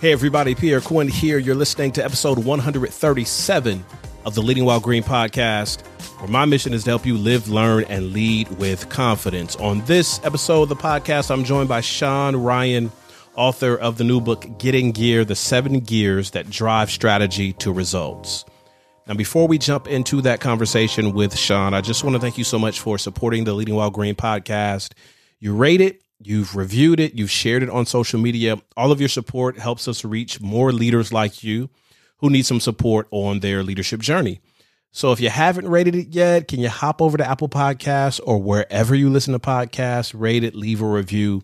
Hey, everybody, Pierre Quinn here. You're listening to episode 137 of the Leading While Green podcast, where my mission is to help you live, learn, and lead with confidence. On this episode of the podcast, I'm joined by Sean Ryan, author of the new book, Get In Gear The Seven Gears That Drive Strategy to Results. Now, before we jump into that conversation with Sean, I just want to thank you so much for supporting the Leading While Green podcast. You rate it, You've reviewed it, you've shared it on social media. All of your support helps us reach more leaders like you who need some support on their leadership journey. So if you haven't rated it yet, can you hop over to Apple Podcasts or wherever you listen to podcasts, rate it, leave a review.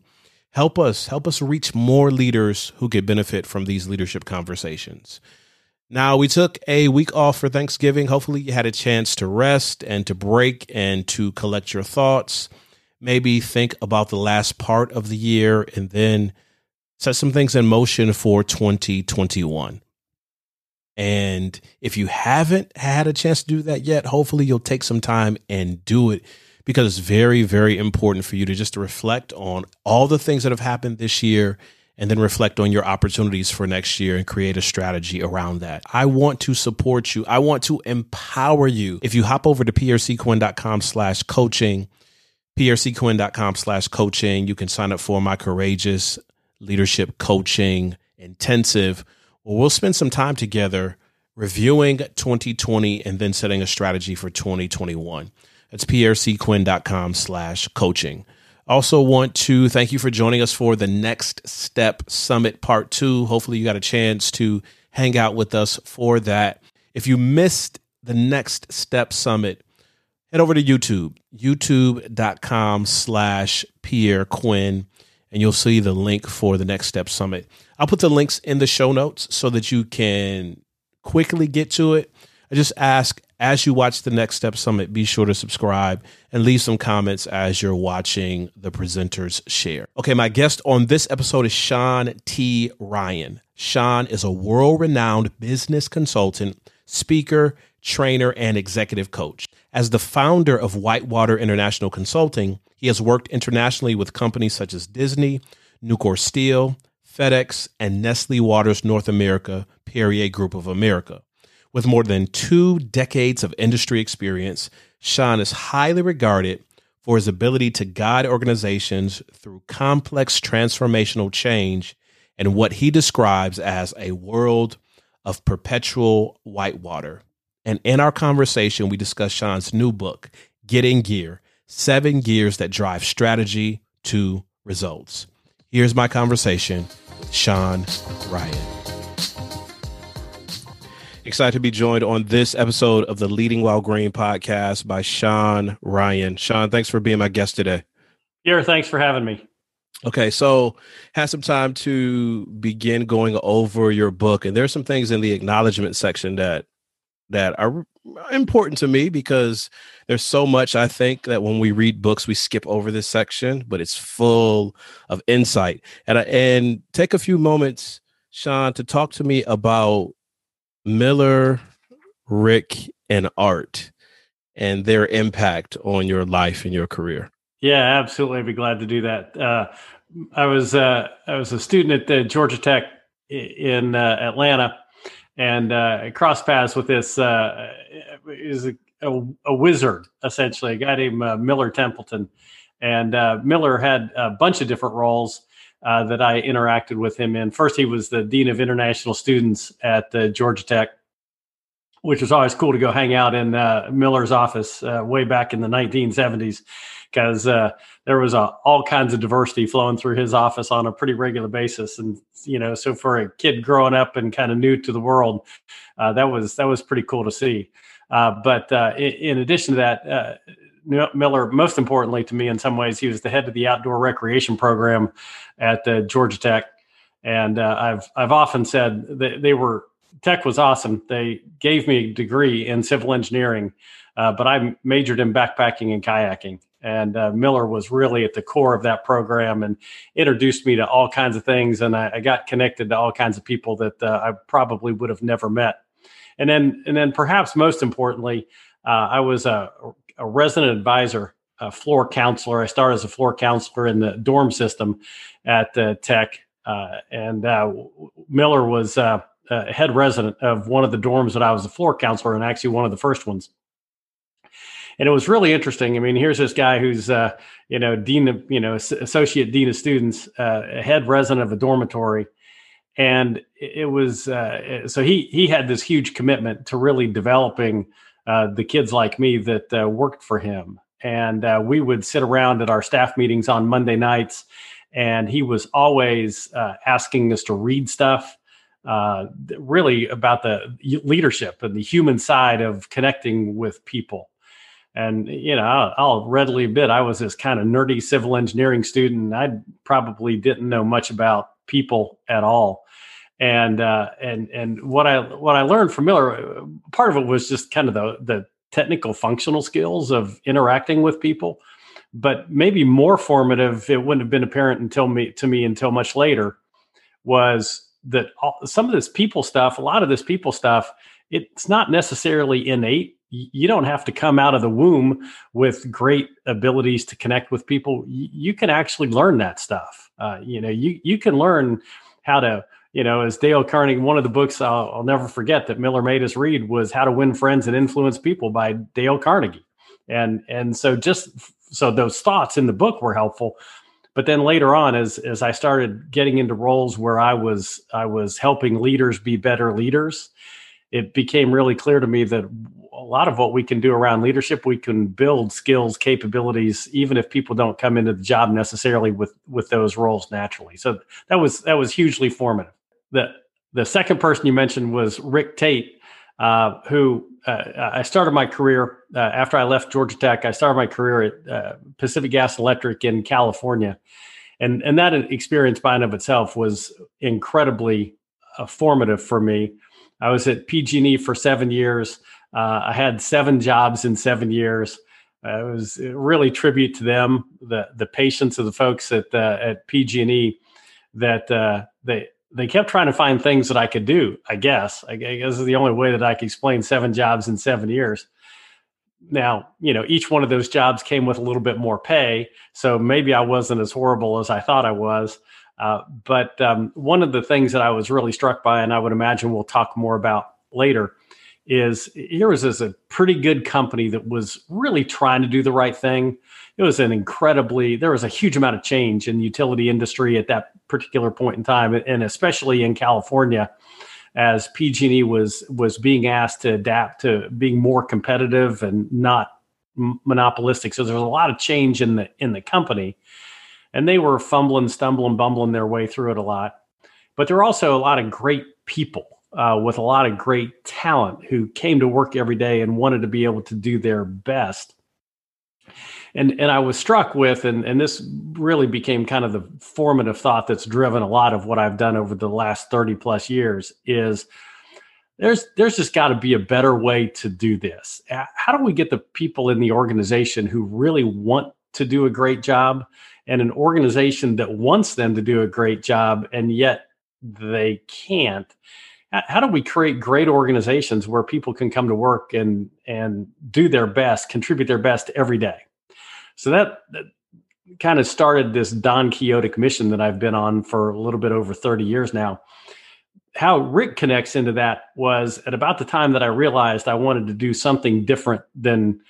Help us, help us reach more leaders who could benefit from these leadership conversations. Now, we took a week off for Thanksgiving. Hopefully, you had a chance to rest and to break and to collect your thoughts maybe think about the last part of the year and then set some things in motion for 2021. And if you haven't had a chance to do that yet, hopefully you'll take some time and do it because it's very, very important for you to just reflect on all the things that have happened this year and then reflect on your opportunities for next year and create a strategy around that. I want to support you. I want to empower you. If you hop over to prcquinn.com slash coaching, prcquinn.com slash coaching. You can sign up for my courageous leadership coaching intensive where we'll spend some time together reviewing 2020 and then setting a strategy for 2021. That's prcquinn.com slash coaching. Also want to thank you for joining us for the Next Step Summit Part 2. Hopefully you got a chance to hang out with us for that. If you missed the Next Step Summit, head over to YouTube, youtube.com slash Pierre Quinn, and you'll see the link for the Next Step Summit. I'll put the links in the show notes so that you can quickly get to it. I just ask as you watch the Next Step Summit, be sure to subscribe and leave some comments as you're watching the presenters share. Okay, my guest on this episode is Sean T. Ryan. Sean is a world renowned business consultant, speaker, trainer, and executive coach. As the founder of Whitewater International Consulting, he has worked internationally with companies such as Disney, Nucor Steel, FedEx, and Nestle Waters North America, Perrier Group of America. With more than two decades of industry experience, Sean is highly regarded for his ability to guide organizations through complex transformational change and what he describes as a world of perpetual whitewater. And in our conversation, we discussed Sean's new book, Get In Gear Seven Gears That Drive Strategy to Results. Here's my conversation with Sean Ryan. Excited to be joined on this episode of the Leading While Green podcast by Sean Ryan. Sean, thanks for being my guest today. Yeah, thanks for having me. Okay, so had some time to begin going over your book, and there's some things in the acknowledgement section that that are important to me because there's so much I think that when we read books we skip over this section, but it's full of insight. And and take a few moments, Sean, to talk to me about Miller, Rick, and Art and their impact on your life and your career. Yeah, absolutely. I'd be glad to do that. Uh, I was uh, I was a student at Georgia Tech in uh, Atlanta and uh, crossed paths with this uh, is a, a, a, wizard essentially, a guy named uh, Miller Templeton, and uh, Miller had a bunch of different roles. Uh, that I interacted with him in. First, he was the dean of international students at uh, Georgia Tech, which was always cool to go hang out in Miller's office way back in the 1970s because uh, there was a, all kinds of diversity flowing through his office on a pretty regular basis. And you know, so for a kid growing up and kind of new to the world, uh, that was that was pretty cool to see. Uh, but uh, in, in, addition to that, uh, Miller, most importantly to me, in some ways, he was the head of the outdoor recreation program at uh, Georgia Tech. And I've I've often said that they were Tech was awesome. They gave me a degree in civil engineering, but I majored in backpacking and kayaking and uh, Miller was really at the core of that program and introduced me to all kinds of things. And I, I got connected to all kinds of people that uh, I probably would have never met. And then, and then perhaps most importantly, uh, I was a, a, resident advisor, a floor counselor. I started as a floor counselor in the dorm system at Tech uh, and uh, Miller was uh, head resident of one of the dorms that I was a floor counselor and actually one of the first ones. And it was really interesting. I mean, here's this guy who's, uh, you know, dean of, you know, associate dean of students, uh, head resident of a dormitory, and it was uh, so he he had this huge commitment to really developing the kids like me that worked for him. And we would sit around at our staff meetings on Monday nights and he was always uh, asking us to read stuff uh, really about the leadership and the human side of connecting with people and you know I'll, I'll, readily admit i was this kind of nerdy civil engineering student i probably didn't know much about people at all. And uh, and and what i what i learned from miller part of it was just kind of the the technical functional skills of interacting with people. But maybe more formative it wouldn't have been apparent until me to me until much later was that all, some of this people stuff a lot of this people stuff it's not necessarily innate you don't have to come out of the womb with great abilities to connect with people. You can actually learn that stuff. Uh, you know you you can learn how to you know as dale carnegie one of the books I'll, I'll never forget that miller made us read was how to win friends and influence people by dale carnegie. And and so just so those thoughts in the book were helpful. But then later on as as i started getting into roles where i was i was helping leaders be better leaders it became really clear to me that a lot of what we can do around leadership we can build skills capabilities even if people don't come into the job necessarily with with those roles naturally so that was that was hugely formative the the second person you mentioned was rick tate uh, who uh, I started my career uh, after I left Georgia Tech. I started my career at uh, Pacific Gas Electric in California, and and that experience by and of itself was incredibly uh, formative for me. I was at PG&E for seven years. Uh, I had seven jobs in seven years. Uh, it was really tribute to them, the the patience of the folks at uh, at PG&E that uh, they they kept trying to find things that I could do. I guess. I guess is the only way that I could explain seven jobs in seven years. Now, you know, each one of those jobs came with a little bit more pay, so maybe I wasn't as horrible as I thought I was. Uh, but um, one of the things that I was really struck by, and I would imagine we'll talk more about later, is here was a pretty good company that was really trying to do the right thing. It was an incredibly there was a huge amount of change in the utility industry at that particular point in time, and especially in California, as PG&E was was being asked to adapt to being more competitive and not monopolistic. So there was a lot of change in the in the company, and they were fumbling, stumbling, bumbling their way through it a lot. But there were also a lot of great people uh, with a lot of great talent who came to work every day and wanted to be able to do their best. And and I was struck with, and and this really became kind of the formative thought that's driven a lot of what I've done over the last 30 plus years is there's there's just got to be a better way to do this. How do we get the people in the organization who really want to do a great job and an organization that wants them to do a great job and yet they can't? how do we create great organizations where people can come to work and and do their best contribute their best every day so that, that kind of started this don quixotic mission that i've been on for a little bit over 30 years now how rick connects into that was at about the time that i realized i wanted to do something different than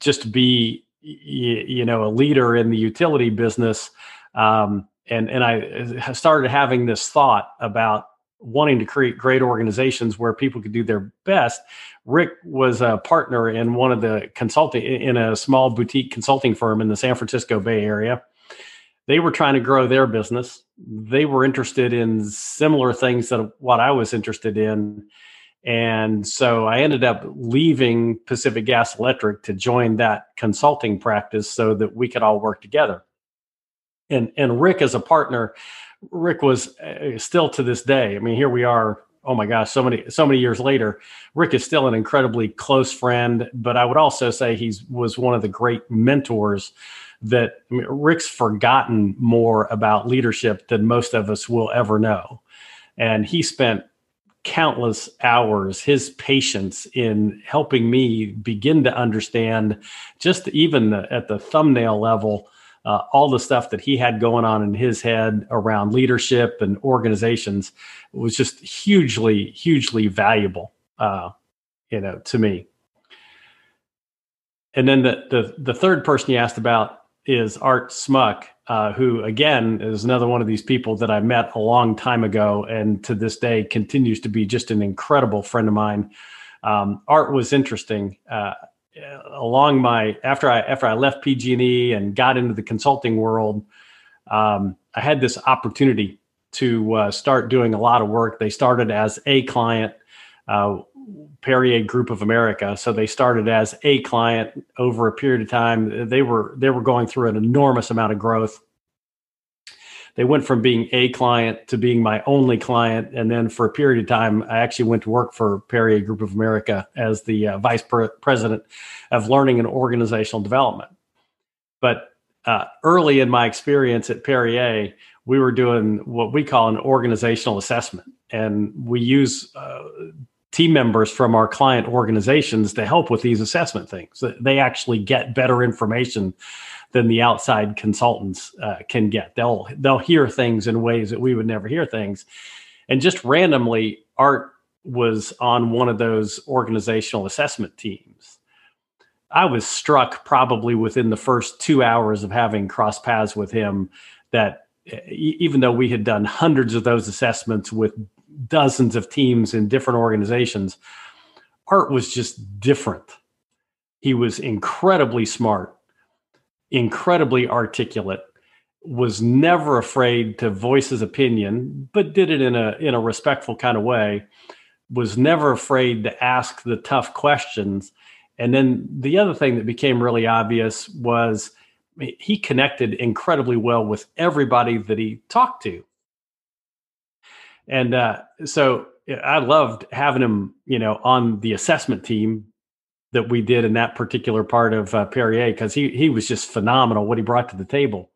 just be you know a leader in the utility business um, and and i started having this thought about wanting to create great organizations where people could do their best. Rick was a partner in one of the consulting in a small boutique consulting firm in the San Francisco Bay Area. They were trying to grow their business. They were interested in similar things that what I was interested in. And so I ended up leaving Pacific Gas Electric to join that consulting practice so that we could all work together. And and Rick as a partner Rick was uh, still to this day. I mean, here we are. Oh my gosh, so many so many years later, Rick is still an incredibly close friend. But I would also say he's was one of the great mentors that I mean, Rick's forgotten more about leadership than most of us will ever know, and he spent countless hours his patience in helping me begin to understand just even the, at the thumbnail level uh, all the stuff that he had going on in his head around leadership and organizations was just hugely, hugely valuable, uh, you know, to me. And then the, the the third person you asked about is Art Smuck, uh, who again is another one of these people that I met a long time ago, and to this day continues to be just an incredible friend of mine. Um, Art was interesting. Uh, along my after I after I left PG&E and got into the consulting world, um, I had this opportunity to uh, start doing a lot of work. They started as a client, uh, Perrier Group of America. So they started as a client over a period of time. They were they were going through an enormous amount of growth they went from being a client to being my only client. And then for a period of time, I actually went to work for Perrier Group of America as the uh, vice pre- president of learning and organizational development. But uh, early in my experience at Perrier, we were doing what we call an organizational assessment. And we use uh, team members from our client organizations to help with these assessment things. They actually get better information than the outside consultants uh, can get. They'll they'll hear things in ways that we would never hear things, and just randomly, Art was on one of those organizational assessment teams. I was struck probably within the first two hours of having crossed paths with him that even though we had done hundreds of those assessments with dozens of teams in different organizations, Art was just different. He was incredibly smart incredibly articulate, was never afraid to voice his opinion, but did it in a in a respectful kind of way. Was never afraid to ask the tough questions. And then the other thing that became really obvious was he connected incredibly well with everybody that he talked to. And uh, so I loved having him, you know, on the assessment team that we did in that particular part of uh, Perrier because he he was just phenomenal what he brought to the table.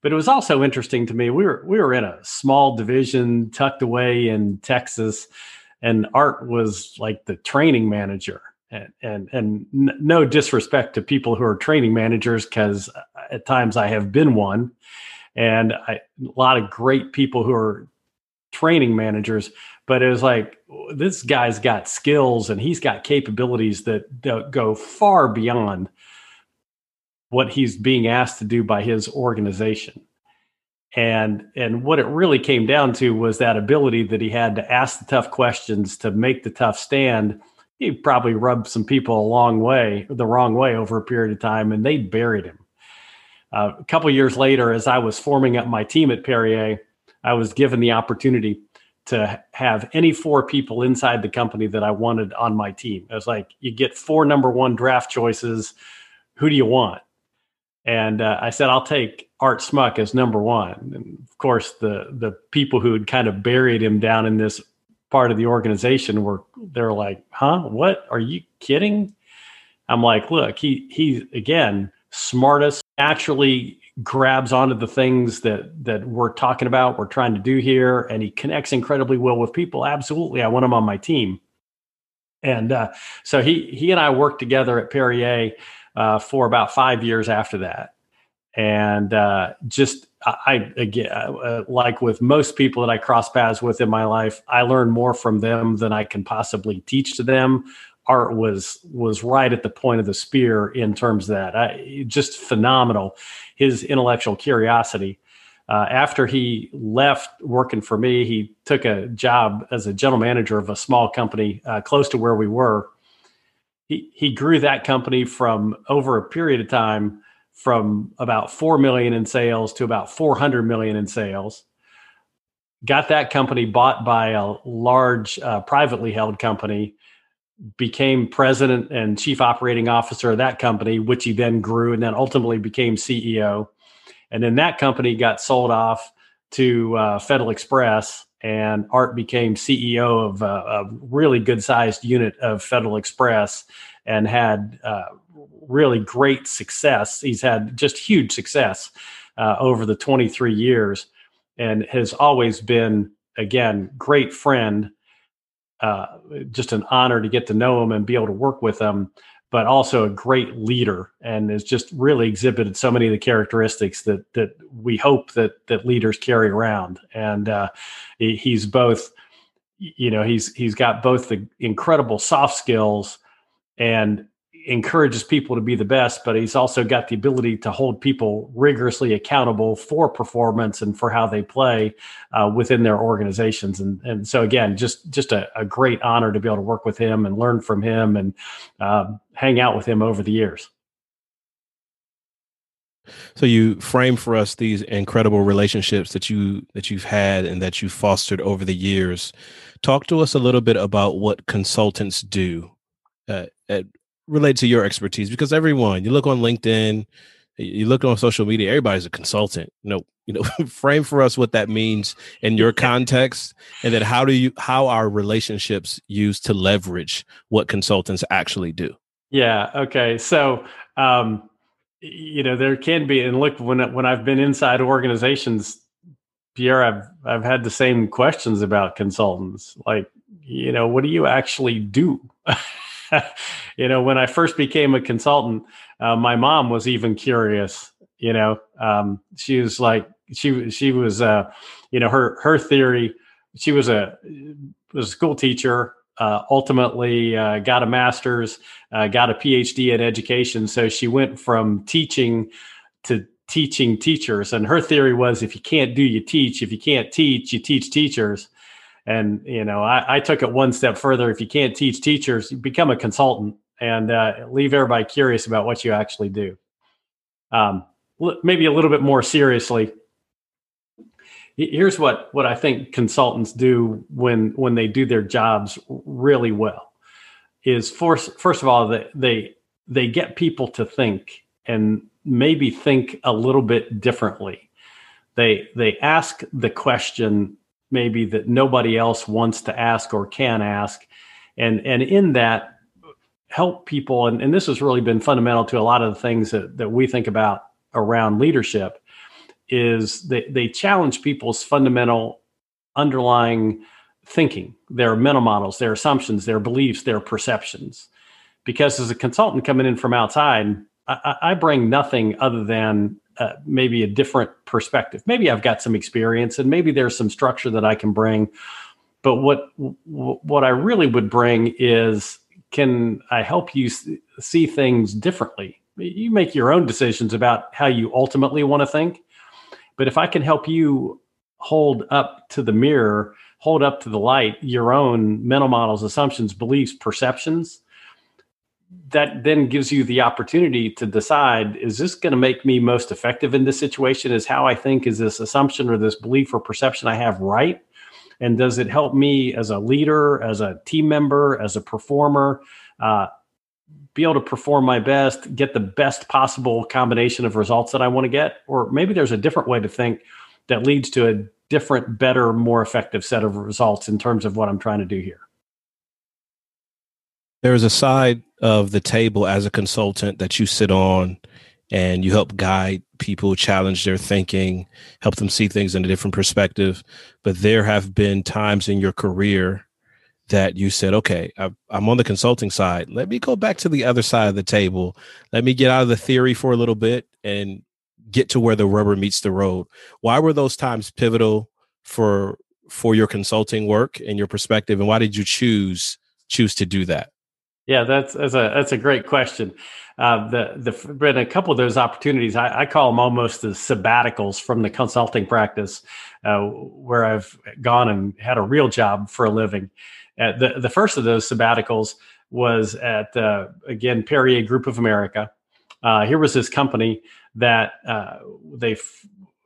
But it was also interesting to me. We were we were in a small division tucked away in Texas, and Art was like the training manager. And and and no disrespect to people who are training managers, because uh, at times I have been one, and I, a lot of great people who are training managers but it was like this guy's got skills and he's got capabilities that, that go far beyond what he's being asked to do by his organization. And and what it really came down to was that ability that he had to ask the tough questions to make the tough stand. He probably rubbed some people a long way the wrong way over a period of time and they buried him. Uh, a couple years later as i was forming up my team at perrier i was given the opportunity to have any four people inside the company that I wanted on my team. It was like, you get four number one draft choices. Who do you want? And uh, I said, I'll take Art Smuck as number one. And of course, the the people who had kind of buried him down in this part of the organization were they're like, huh? What? Are you kidding? I'm like, look, he he's again smartest, naturally grabs onto the things that that we're talking about, we're trying to do here, and he connects incredibly well with people. Absolutely, I want him on my team. And uh, so he he and I worked together at Perrier uh, for about five years after that, and uh, just I again uh, like with most people that I cross paths with in my life, I learn more from them than I can possibly teach to them art was was right at the point of the spear in terms of that. I, just phenomenal. His intellectual curiosity. Uh, after he left working for me, he took a job as a general manager of a small company uh, close to where we were. He he grew that company from over a period of time from about four million in sales to about four hundred million in sales. Got that company bought by a large uh, privately held company became president and chief operating officer of that company, which he then grew and then ultimately became CEO. And then that company got sold off to uh, Federal Express, and Art became CEO of uh, a really good sized unit of Federal Express and had uh, really great success. He's had just huge success uh, over the 23 years and has always been, again, great friend uh, just an honor to get to know him and be able to work with him. but also a great leader and has just really exhibited so many of the characteristics that that we hope that that leaders carry around. And uh, he's both, you know, he's he's got both the incredible soft skills and encourages people to be the best, but he's also got the ability to hold people rigorously accountable for performance and for how they play uh, within their organizations. And and so again, just just a, a, great honor to be able to work with him and learn from him and uh, hang out with him over the years. So you frame for us these incredible relationships that you that you've had and that you've fostered over the years. Talk to us a little bit about what consultants do. Uh, at relate to your expertise because everyone you look on linkedin you look on social media everybody's a consultant. You know you know frame for us what that means in your context. And then how do you how are relationships used to leverage what consultants actually do? Yeah okay. So um you know there can be and look when when i've been inside organizations pierre i've i've had the same questions about consultants. Like you know what do you actually do you know, when I first became a consultant, uh, my mom was even curious. You know, um, she was like, she she was, uh, you know, her her theory. She was a was a school teacher. Uh, ultimately, uh, got a master's, uh, got a PhD in education. So she went from teaching to teaching teachers. And her theory was, if you can't do, you teach. If you can't teach, you teach teachers. And you know, I, I, took it one step further. If you can't teach teachers, become a consultant and uh, leave everybody curious about what you actually do. Um, maybe a little bit more seriously. Here's what what I think consultants do when when they do their jobs really well is first first of all they they they get people to think and maybe think a little bit differently. They they ask the question maybe that nobody else wants to ask or can ask. And and in that help people and, and this has really been fundamental to a lot of the things that, that we think about around leadership is they, they challenge people's fundamental underlying thinking their mental models their assumptions their beliefs their perceptions. Because as a consultant coming in from outside I, I bring nothing other than uh, maybe a different perspective. Maybe I've got some experience, and maybe there's some structure that I can bring. But what what I really would bring is, can I help you see things differently? You make your own decisions about how you ultimately want to think. But if I can help you hold up to the mirror, hold up to the light your own mental models, assumptions, beliefs, perceptions, that then gives you the opportunity to decide is this going to make me most effective in this situation is how i think is this assumption or this belief or perception i have right? And does it help me as a leader as a team member as a performer uh, be able to perform my best get the best possible combination of results that i want to get? Or maybe there's a different way to think that leads to a different better more effective set of results in terms of what i'm trying to do here. There is a side of the table as a consultant that you sit on and you help guide people challenge their thinking help them see things in a different perspective. But there have been times in your career that you said okay i'm on the consulting side. Let me go back to the other side of the table. Let me get out of the theory for a little bit and get to where the rubber meets the road. Why were those times pivotal for for your consulting work and your perspective and why did you choose choose to do that yeah, that's that's a that's a great question. Uh, the the been a couple of those opportunities. I, I, call them almost the sabbaticals from the consulting practice, uh, where I've gone and had a real job for a living. Uh, the the first of those sabbaticals was at uh, again Perrier Group of America. Uh, here was this company that uh, they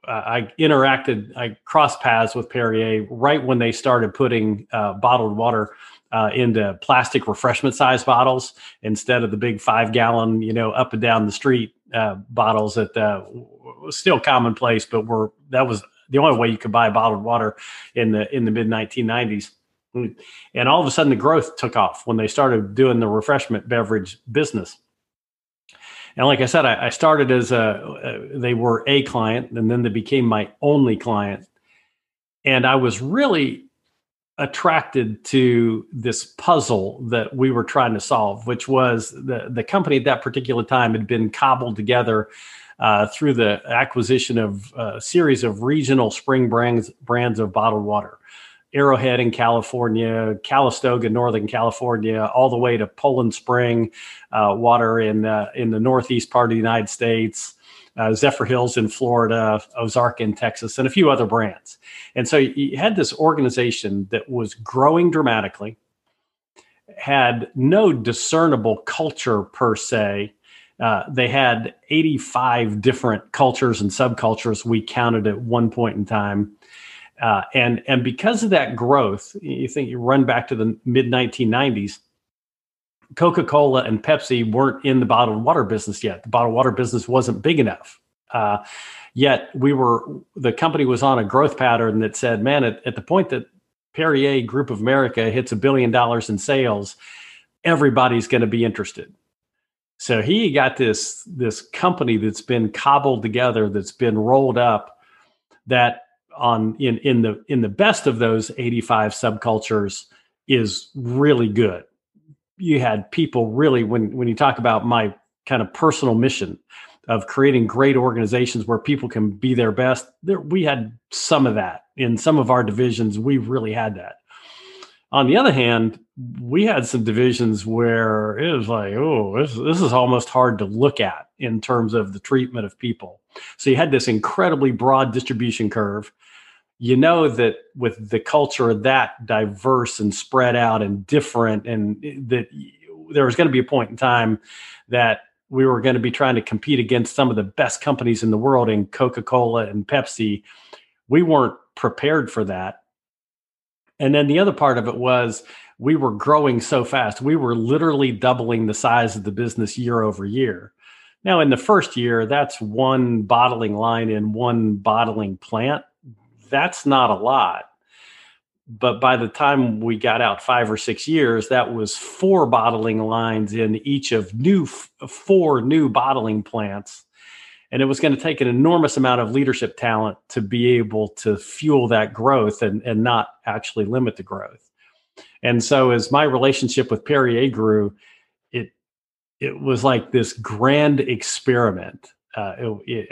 I interacted, I crossed paths with Perrier right when they started putting bottled water uh, into plastic refreshment size bottles instead of the big five gallon, you know, up and down the street uh, bottles that uh, was still commonplace, but were that was the only way you could buy bottled water in the in the mid 1990s. And all of a sudden, the growth took off when they started doing the refreshment beverage business. And like I said, I, I started as a, they were a client, and then they became my only client. And I was really attracted to this puzzle that we were trying to solve, which was the the company at that particular time had been cobbled together uh, through the acquisition of a series of regional spring brands brands of bottled water. Arrowhead in California, Calistoga, Northern California, all the way to Poland Spring uh, water in uh, in the northeast part of the United States, uh, Zephyrhills in Florida, Ozark in Texas, and a few other brands. And so you had this organization that was growing dramatically, had no discernible culture per se. Uh, they had 85 different cultures and subcultures we counted at one point in time uh, and and because of that growth, you think you run back to the mid 1990s. Coca Cola and Pepsi weren't in the bottled water business yet. The bottled water business wasn't big enough. Uh, yet we were the company was on a growth pattern that said, man, at, at the point that Perrier Group of America hits a billion dollars in sales, everybody's going to be interested. So he got this this company that's been cobbled together, that's been rolled up, that on in in the in the best of those 85 subcultures is really good you had people really when when you talk about my kind of personal mission of creating great organizations where people can be their best there we had some of that in some of our divisions. We really had that. On the other hand we had some divisions where it was like oh this, this is almost hard to look at in terms of the treatment of people. So you had this incredibly broad distribution curve you know that with the culture that diverse and spread out and different and that there was going to be a point in time that we were going to be trying to compete against some of the best companies in the world in coca-cola and pepsi we weren't prepared for that. And then the other part of it was we were growing so fast. We were literally doubling the size of the business year over year. Now in the first year that's one bottling line in one bottling plant that's not a lot. But by the time we got out five or six years, that was four bottling lines in each of new four new bottling plants. And it was going to take an enormous amount of leadership talent to be able to fuel that growth and, and not actually limit the growth. And so as my relationship with Perrier grew, it it was like this grand experiment uh,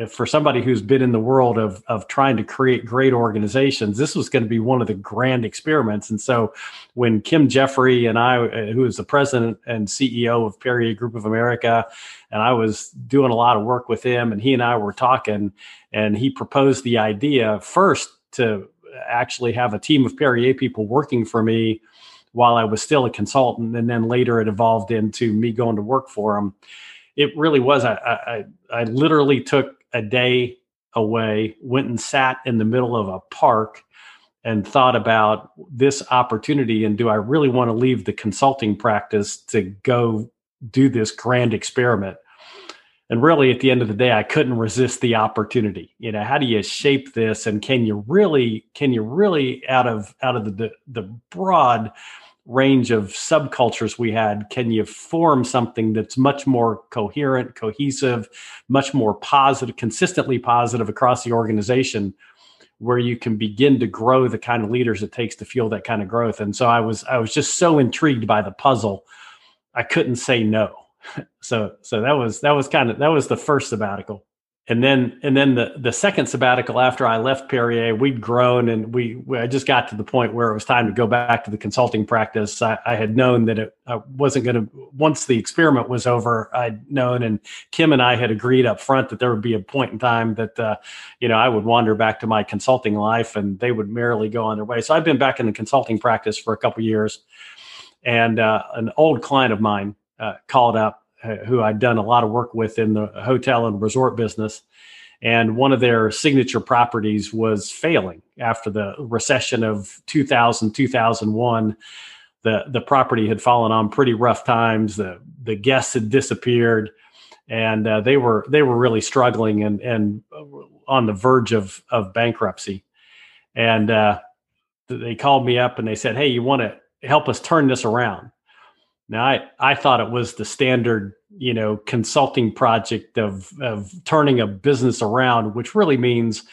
for somebody who's been in the world of of trying to create great organizations, this was going to be one of the grand experiments. And so, when Kim Jeffrey and I, uh, who is the president and CEO of Perrier Group of America, and I was doing a lot of work with him, and he and I were talking, and he proposed the idea first to actually have a team of Perrier people working for me while I was still a consultant, and then later it evolved into me going to work for him it really was. I, I, I literally took a day away, went and sat in the middle of a park and thought about this opportunity and do I really want to leave the consulting practice to go do this grand experiment? And really at the end of the day I couldn't resist the opportunity. You know, how do you shape this and can you really can you really out of out of the the, broad range of subcultures we had can you form something that's much more coherent cohesive much more positive consistently positive across the organization where you can begin to grow the kind of leaders it takes to fuel that kind of growth? And so i was i was just so intrigued by the puzzle i couldn't say no. So so that was that was kind of that was the first sabbatical and then and then the the second sabbatical after I left Perrier, we'd grown and we, we, I just got to the point where it was time to go back to the consulting practice. I, I had known that it I wasn't going to once the experiment was over. I'd known, and Kim and I had agreed up front that there would be a point in time that uh, you know I would wander back to my consulting life, and they would merrily go on their way. So I've been back in the consulting practice for a couple years, and uh, an old client of mine uh, called up who I'd done a lot of work with in the hotel and resort business. And one of their signature properties was failing after the recession of 2000, 2001. The, the property had fallen on pretty rough times. The, the guests had disappeared and uh, they were they were really struggling and and on the verge of of bankruptcy. And uh, they called me up and they said, "Hey, you want to help us turn this around?" Now, I, I thought it was the standard, you know, consulting project of, of turning a business around, which really means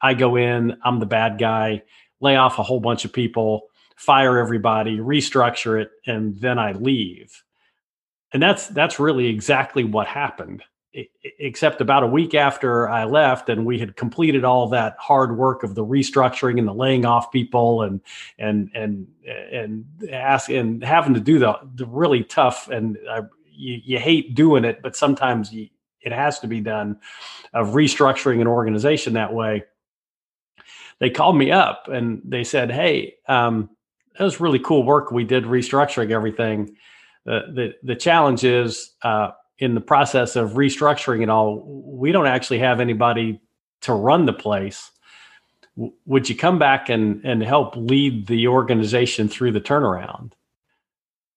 I go in, I'm the bad guy, lay off a whole bunch of people, fire everybody, restructure it, and then I leave. And that's that's really exactly what happened. Except about a week after I left, and we had completed all that hard work of the restructuring and the laying off people, and and and and ask and having to do the the really tough and I, you, you hate doing it, but sometimes you, it has to be done of restructuring an organization that way. They called me up and they said, "Hey, um, that was really cool work we did restructuring everything. The the, the challenge is uh, in the process of restructuring it all, we don't actually have anybody to run the place." would you come back and and help lead the organization through the turnaround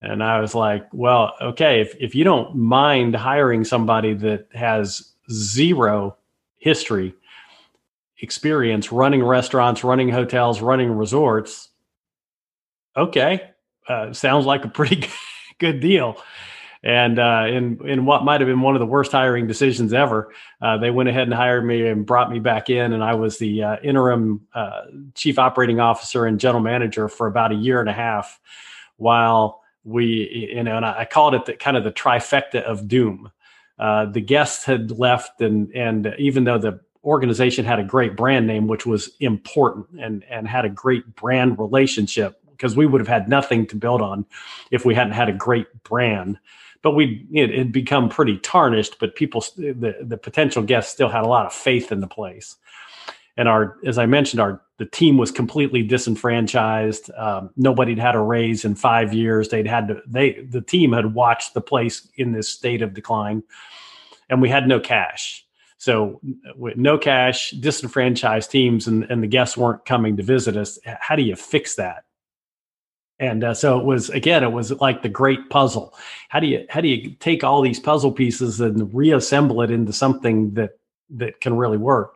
and I was like, well, okay, if, if you don't mind hiring somebody that has zero history, experience running restaurants, running hotels, running resorts, okay, uh, sounds like a pretty good deal. And uh, in in what might have been one of the worst hiring decisions ever, uh, they went ahead and hired me and brought me back in, and I was the uh, interim uh, chief operating officer and general manager for about a year and a half, while we you know and i called it the kind of the trifecta of doom. Uh, the guests had left and and even though the organization had a great brand name which was important and and had a great brand relationship because we would have had nothing to build on if we hadn't had a great brand but we it had become pretty tarnished but people the the potential guests still had a lot of faith in the place. And our as i mentioned our the team was completely disenfranchised. Um, nobody had had a raise in five years. They'd had to they the team had watched the place in this state of decline and we had no cash. So with no cash disenfranchised teams and, and the guests weren't coming to visit us. How do you fix that and uh, so it was again it was like the great puzzle. How do you how do you take all these puzzle pieces and reassemble it into something that that can really work?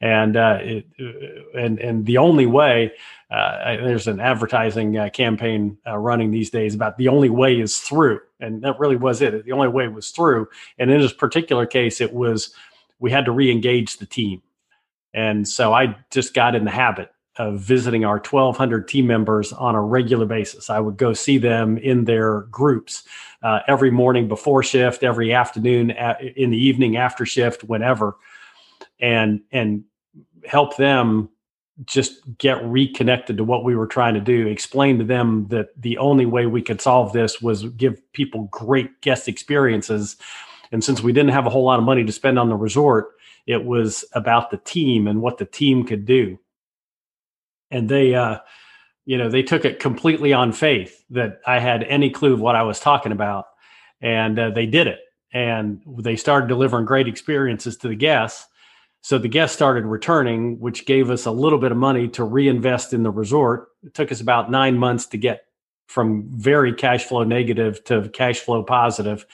And uh, it, uh, and and the only way uh, there's an advertising uh, campaign uh, running these days about the only way is through, and that really was it. The only way was through, and in this particular case, it was we had to re-engage the team, and so I just got in the habit of visiting our 1200 team members on a regular basis. I would go see them in their groups uh, every morning before shift, every afternoon, in the evening after shift, whenever and and help them just get reconnected to what we were trying to do explain to them that the only way we could solve this was give people great guest experiences and since we didn't have a whole lot of money to spend on the resort it was about the team and what the team could do and they uh you know they took it completely on faith that i had any clue of what i was talking about and uh, they did it and they started delivering great experiences to the guests so the guests started returning, which gave us a little bit of money to reinvest in the resort. It took us about nine months to get from very cash flow negative to cash flow positive.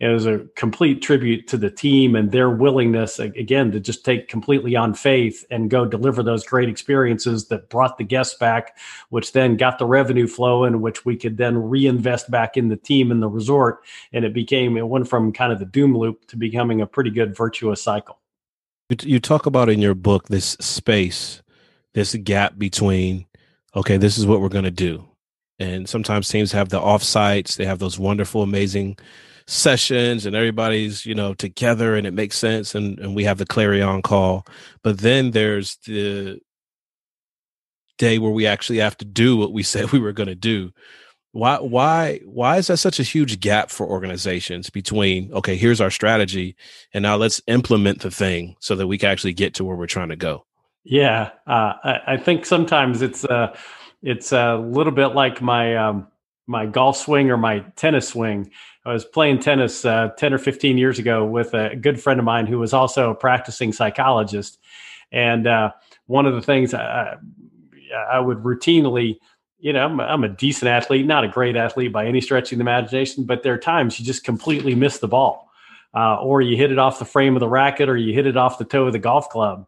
It was a complete tribute to the team and their willingness, again, to just take completely on faith and go deliver those great experiences that brought the guests back, which then got the revenue flowing, which we could then reinvest back in the team and the resort. And it became, it went from kind of the doom loop to becoming a pretty good virtuous cycle. You, you talk about in your book this space, this gap between, okay, this is what we're going to do. And sometimes teams have the offsites, they have those wonderful, amazing sessions and everybody's you know together and it makes sense and, and we have the clarion call. But then there's the day where we actually have to do what we said we were going to do. Why why why is that such a huge gap for organizations between okay here's our strategy and now let's implement the thing so that we can actually get to where we're trying to go? Yeah uh, I, I, think sometimes it's uh it's a little bit like my um my golf swing or my tennis swing. I was playing tennis uh, 10 or 15 years ago with a good friend of mine who was also a practicing psychologist. And uh, one of the things I, I would routinely you know, I'm, I'm, a decent athlete, not a great athlete by any stretch of the imagination, but there are times you just completely miss the ball, uh, or you hit it off the frame of the racket, or you hit it off the toe of the golf club.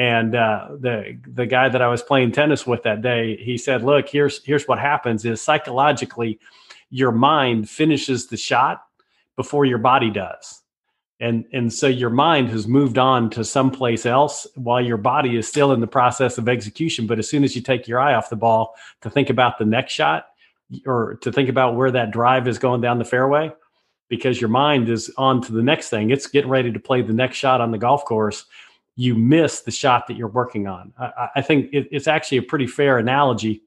And uh, the the guy that I was playing tennis with that day, he said, "Look, here's here's what happens: is psychologically, your mind finishes the shot before your body does." and and so your mind has moved on to someplace else while your body is still in the process of execution but as soon as you take your eye off the ball to think about the next shot or to think about where that drive is going down the fairway because your mind is on to the next thing it's getting ready to play the next shot on the golf course you miss the shot that you're working on i, I think it, it's actually a pretty fair analogy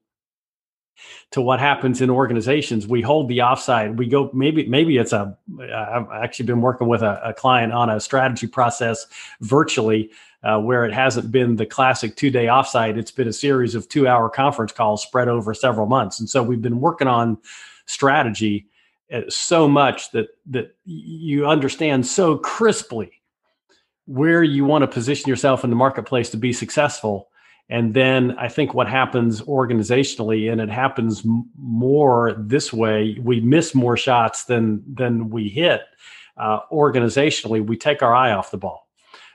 to what happens in organizations. We hold the offside. We go maybe maybe it's a. I've actually been working with a, a client on a strategy process virtually. Uh, where it hasn't been the classic two day offsite, it's been a series of two hour conference calls spread over several months. And so we've been working on strategy uh, so much that that you understand so crisply where you want to position yourself in the marketplace to be successful and then I think what happens organizationally, and it happens more this way, we miss more shots than than we hit. Uh, organizationally, we take our eye off the ball.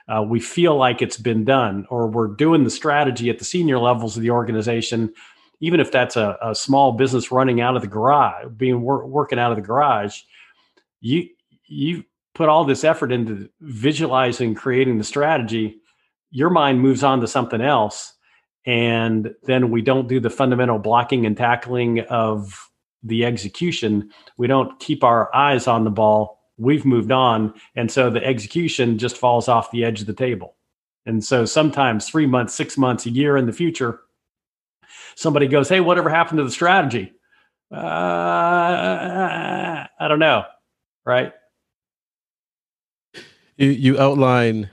Uh, we feel like it's been done, or we're doing the strategy at the senior levels of the organization, even if that's a, a small business running out of the garage, being wor- working out of the garage. You you put all this effort into visualizing, creating the strategy. Your mind moves on to something else and then we don't do the fundamental blocking and tackling of the execution. We don't keep our eyes on the ball. We've moved on. And so the execution just falls off the edge of the table. And so sometimes three months, six months, a year in the future, somebody goes, Hey, whatever happened to the strategy? Uh, I don't know. Right. You, you outline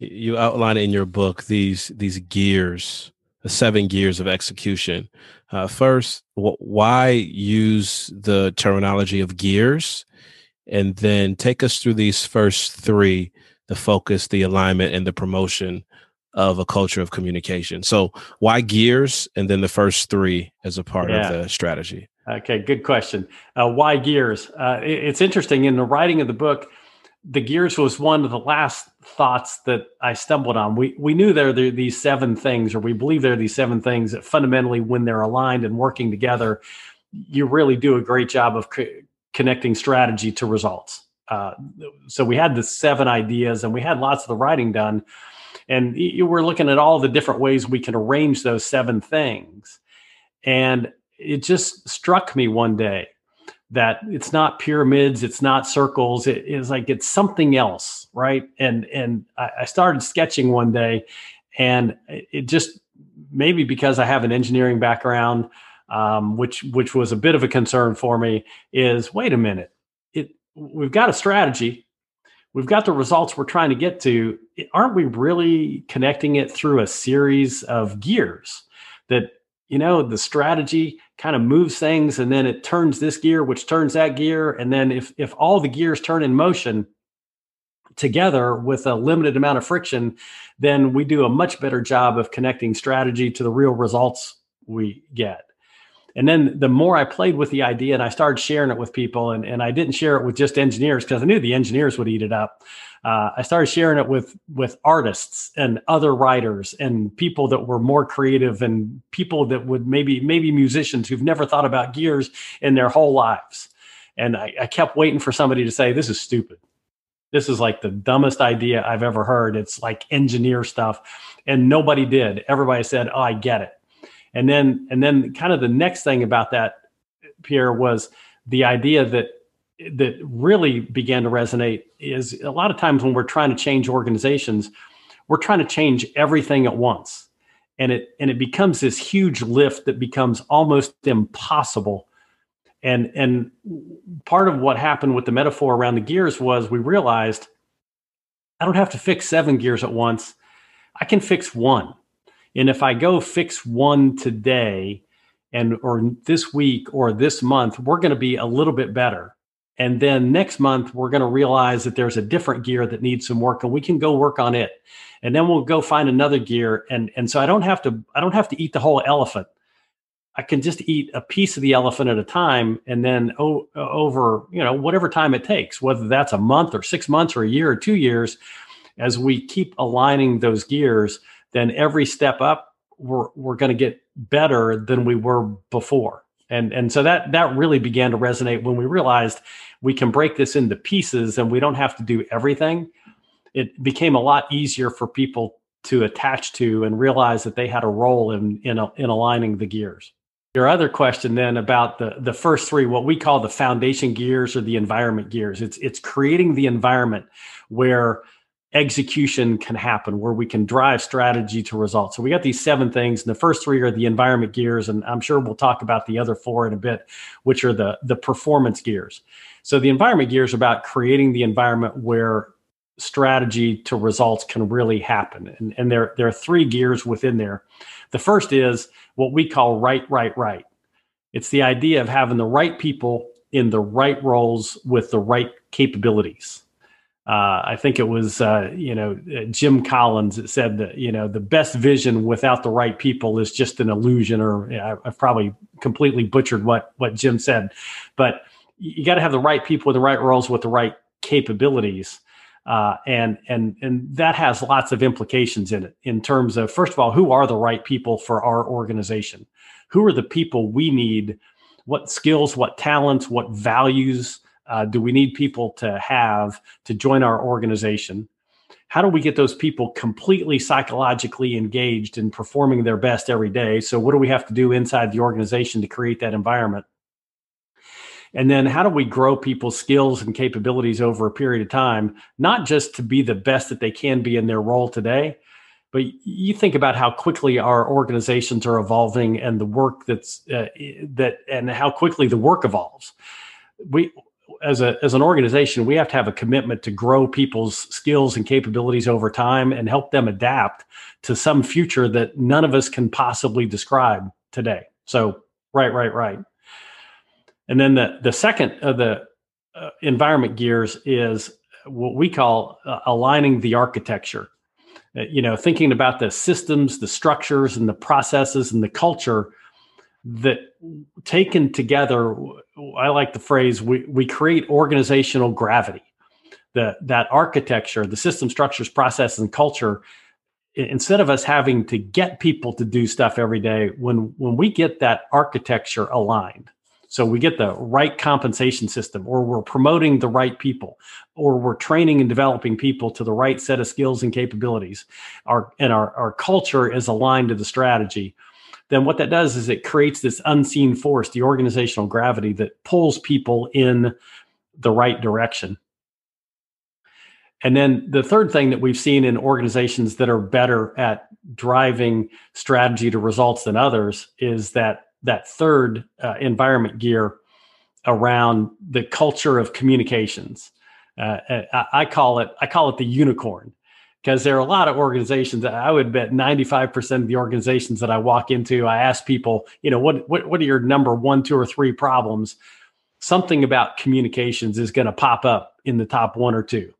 you outline in your book these these gears the seven gears of execution. Uh, first wh- why use the terminology of gears? And then take us through these first three the focus the alignment and the promotion of a culture of communication. So why gears? And then the first three as a part yeah. of the strategy. Okay good question. Uh, why gears? Uh, it, it's interesting in the writing of the book the gears was one of the last thoughts that I stumbled on. We we knew there are these seven things, or we believe there are these seven things that fundamentally, when they're aligned and working together, you really do a great job of co- connecting strategy to results. Uh, so we had the seven ideas, and we had lots of the writing done, and you were looking at all the different ways we can arrange those seven things, and it just struck me one day that it's not pyramids, it's not circles. It is like it's something else, right? And and I, I started sketching one day, and it just maybe because I have an engineering background, um, which which was a bit of a concern for me, is wait a minute, it we've got a strategy, we've got the results we're trying to get to. Aren't we really connecting it through a series of gears that you know the strategy kind of moves things and then it turns this gear which turns that gear and then if if all the gears turn in motion together with a limited amount of friction then we do a much better job of connecting strategy to the real results we get and then the more I played with the idea and I started sharing it with people, and, and I didn't share it with just engineers because I knew the engineers would eat it up. Uh, I started sharing it with with artists and other writers and people that were more creative and people that would maybe maybe musicians who've never thought about gears in their whole lives. And I, I kept waiting for somebody to say, "This is stupid. This is like the dumbest idea I've ever heard. It's like engineer stuff." And nobody did. Everybody said, "Oh, I get it." And then and then kind of the next thing about that, Pierre, was the idea that that really began to resonate is a lot of times when we're trying to change organizations, we're trying to change everything at once. And it and it becomes this huge lift that becomes almost impossible. And and part of what happened with the metaphor around the gears was we realized I don't have to fix seven gears at once. I can fix one. And if I go fix one today and or this week or this month, we're going to be a little bit better. And then next month, we're going to realize that there's a different gear that needs some work and we can go work on it. And then we'll go find another gear. And, and so I don't have to, I don't have to eat the whole elephant. I can just eat a piece of the elephant at a time and then oh, over, you know, whatever time it takes, whether that's a month or six months or a year or two years, as we keep aligning those gears, then every step up, we're, we're going to get better than we were before. And, and so that, that really began to resonate when we realized we can break this into pieces and we don't have to do everything, it became a lot easier for people to attach to and realize that they had a role in in, in aligning the gears. Your other question then about the the first three, what we call the foundation gears or the environment gears. It's it's creating the environment where execution can happen where we can drive strategy to results. So we got these seven things, and the first three are the environment gears, and I'm sure we'll talk about the other four in a bit, which are the the performance gears. So the environment gears are about creating the environment where strategy to results can really happen. And, and there, there are three gears within there. The first is what we call right, right, right. It's the idea of having the right people in the right roles with the right capabilities. Uh, I think it was, uh, you know, Jim Collins that said that, you know, the best vision without the right people is just an illusion, or I've probably completely butchered what, what Jim said. But you got to have the right people in the right roles with the right capabilities. Uh, and and and that has lots of implications in it in terms of first of all who are the right people for our organization who are the people we need what skills what talents what values uh, do we need people to have to join our organization? How do we get those people completely psychologically engaged in performing their best every day? So, what do we have to do inside the organization to create that environment? And then, how do we grow people's skills and capabilities over a period of time, not just to be the best that they can be in their role today, but you think about how quickly our organizations are evolving and the work that's uh, that and how quickly the work evolves. We as a as an organization, we have to have a commitment to grow people's skills and capabilities over time and help them adapt to some future that none of us can possibly describe today. So, right, right, right. And then the the second of the uh, environment gears is what we call uh, aligning the architecture. Uh, you know, thinking about the systems, the structures, and the processes and the culture that taken together i like the phrase we, we create organizational gravity. The, that architecture the system structures process and culture instead of us having to get people to do stuff every day when when we get that architecture aligned so we get the right compensation system or we're promoting the right people or we're training and developing people to the right set of skills and capabilities our and our, our culture is aligned to the strategy then what that does is it creates this unseen force, the organizational gravity that pulls people in the right direction. And then the third thing that we've seen in organizations that are better at driving strategy to results than others is that that third uh, environment gear around the culture of communications. Uh, I, I, call it I call it the unicorn because there are a lot of organizations that I would bet 95% of the organizations that I walk into, I ask people, you know, what, what, what are your number one, two, or three problems? Something about communications is going to pop up in the top one or two.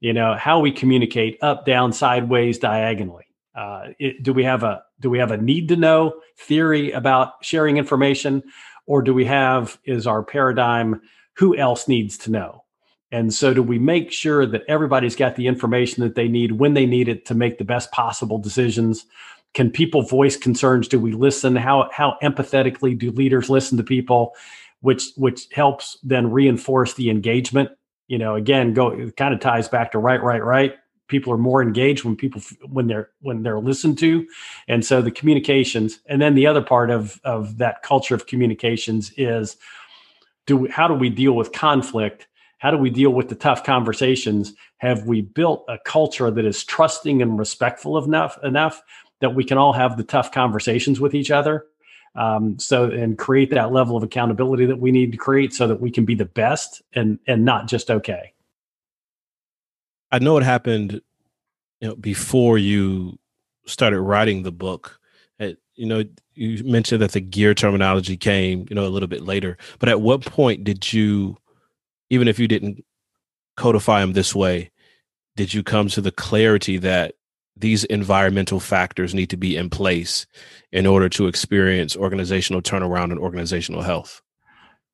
You know, how we communicate up, down, sideways, diagonally. Uh, it, do we have a do we have a need to know theory about sharing information, or do we have is our paradigm who else needs to know? And so, do we make sure that everybody's got the information that they need when they need it to make the best possible decisions? Can people voice concerns? Do we listen? How how empathetically do leaders listen to people? Which which helps then reinforce the engagement. You know, again, go it kind of ties back to right, right, right. People are more engaged when people when they're when they're listened to, and so the communications. And then the other part of of that culture of communications is do how do we deal with conflict? How do we deal with the tough conversations? Have we built a culture that is trusting and respectful enough enough that we can all have the tough conversations with each other? Um, so and create that level of accountability that we need to create so that we can be the best and and not just okay. I know it happened, you know, before you started writing the book. You know, you mentioned that the gear terminology came, you know, a little bit later. But at what point did you even if you didn't codify them this way, did you come to the clarity that these environmental factors need to be in place in order to experience organizational turnaround and organizational health?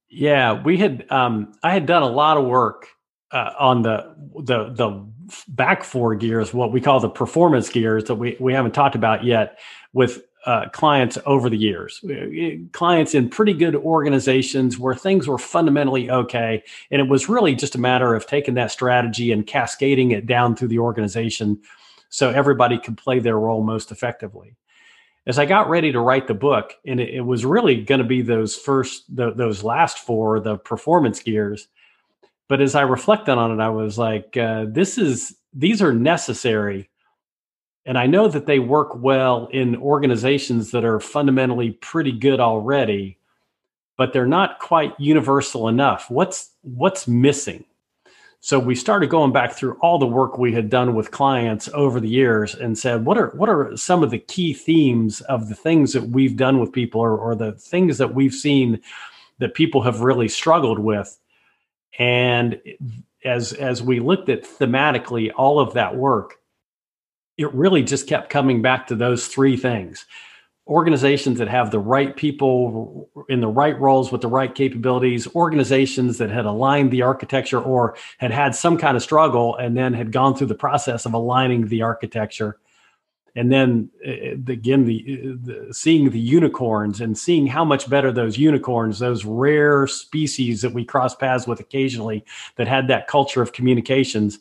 Yeah, we had. Um, I had done a lot of work uh, on the the the back four gears, what we call the performance gears that we we haven't talked about yet, with uh, clients over the years, uh, clients in pretty good organizations where things were fundamentally okay. And it was really just a matter of taking that strategy and cascading it down through the organization so everybody could play their role most effectively. As I got ready to write the book, and it, it was really going to be those first, the, those last four, the performance gears. But as I reflected on it, I was like, uh, this is, these are necessary and I know that they work well in organizations that are fundamentally pretty good already, but they're not quite universal enough. What's what's missing? So we started going back through all the work we had done with clients over the years and said, what are what are some of the key themes of the things that we've done with people or, or the things that we've seen that people have really struggled with? And as as we looked at thematically all of that work, it really just kept coming back to those three things organizations that have the right people in the right roles with the right capabilities, organizations that had aligned the architecture or had had some kind of struggle and then had gone through the process of aligning the architecture. And then uh, again, the, the, seeing the unicorns and seeing how much better those unicorns, those rare species that we cross paths with occasionally, that had that culture of communications,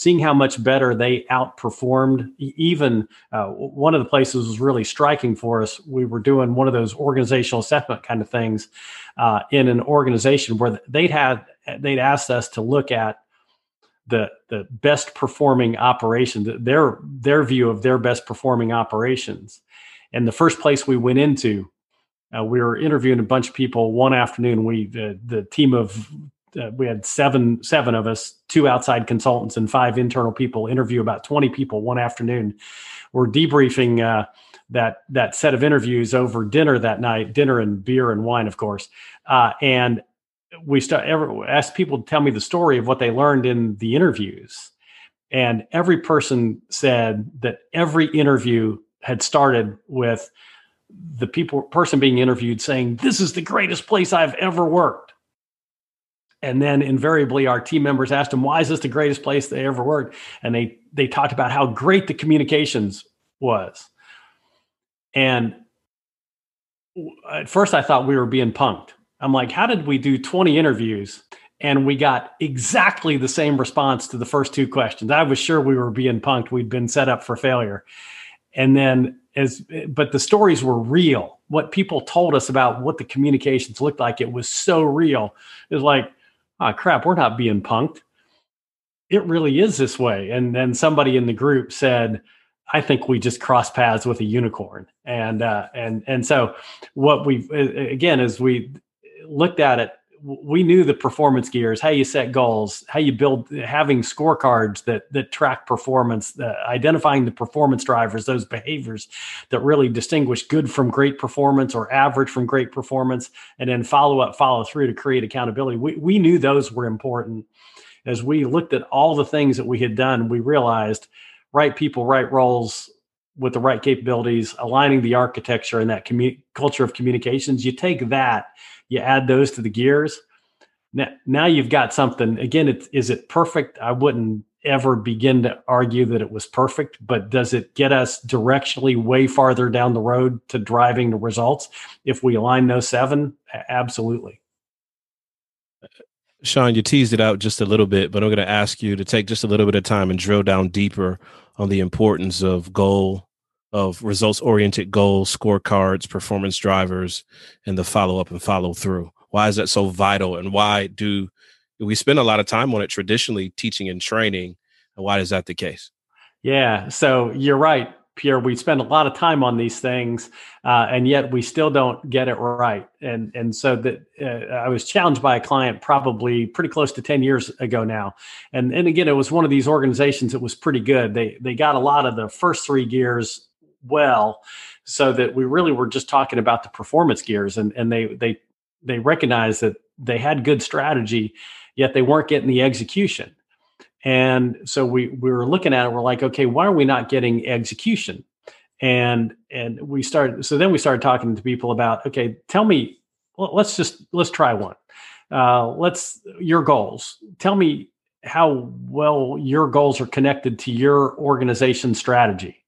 seeing how much better they outperformed. Even uh, one of the places was really striking for us. We were doing one of those organizational assessment kind of things uh, in an organization where they'd had they'd asked us to look at the the best performing operations, their their view of their best performing operations. And the first place we went into, uh, we were interviewing a bunch of people one afternoon. We the, the team of uh, we had seven seven of us, two outside consultants and five internal people. Interview about twenty people one afternoon. We're debriefing uh, that that set of interviews over dinner that night, dinner and beer and wine, of course. Uh, and we start asked people to tell me the story of what they learned in the interviews, and every person said that every interview had started with the people person being interviewed saying, "This is the greatest place I've ever worked." And then invariably our team members asked them, why is this the greatest place they ever worked? And they they talked about how great the communications was. And at first I thought we were being punked. I'm like, how did we do 20 interviews and we got exactly the same response to the first two questions? I was sure we were being punked. We'd been set up for failure. And then as but the stories were real. What people told us about what the communications looked like, it was so real. It was like, oh crap, we're not being punked. It really is this way. And then somebody in the group said, I think we just cross paths with a unicorn. And uh, and and so what we again as we looked at it, we knew the performance gears, how you set goals, how you build, having scorecards that that track performance, uh, identifying the performance drivers, those behaviors that really distinguish good from great performance or average from great performance, and then follow up, follow through to create accountability. We we knew those were important. As we looked at all the things that we had done, we realized right people, right roles, with the right capabilities, aligning the architecture and that commu- culture of communications. You take that you add those to the gears. Now, now you've got something. Again, it, is it perfect? I wouldn't ever begin to argue that it was perfect, but does it get us directionally way farther down the road to driving the results if we align those seven? Absolutely. Sean, you teased it out just a little bit, but I'm going to ask you to take just a little bit of time and drill down deeper on the importance of goal of results oriented goals, scorecards, performance drivers, and the follow up and follow through. Why is that so vital? And why do we spend a lot of time on it traditionally teaching and training? And why is that the case? Yeah, so you're right, Pierre. We spend a lot of time on these things, uh, and yet we still don't get it right. And and so that uh, I was challenged by a client probably pretty close to ten years ago now. And and again, it was one of these organizations that was pretty good. They they got a lot of the first three gears well so that we really were just talking about the performance gears and and they they they recognized that they had good strategy yet they weren't getting the execution and so we we were looking at it we're like okay why are we not getting execution and and we started so then we started talking to people about okay tell me well, let's just let's try one uh, let's your goals tell me how well your goals are connected to your organization strategy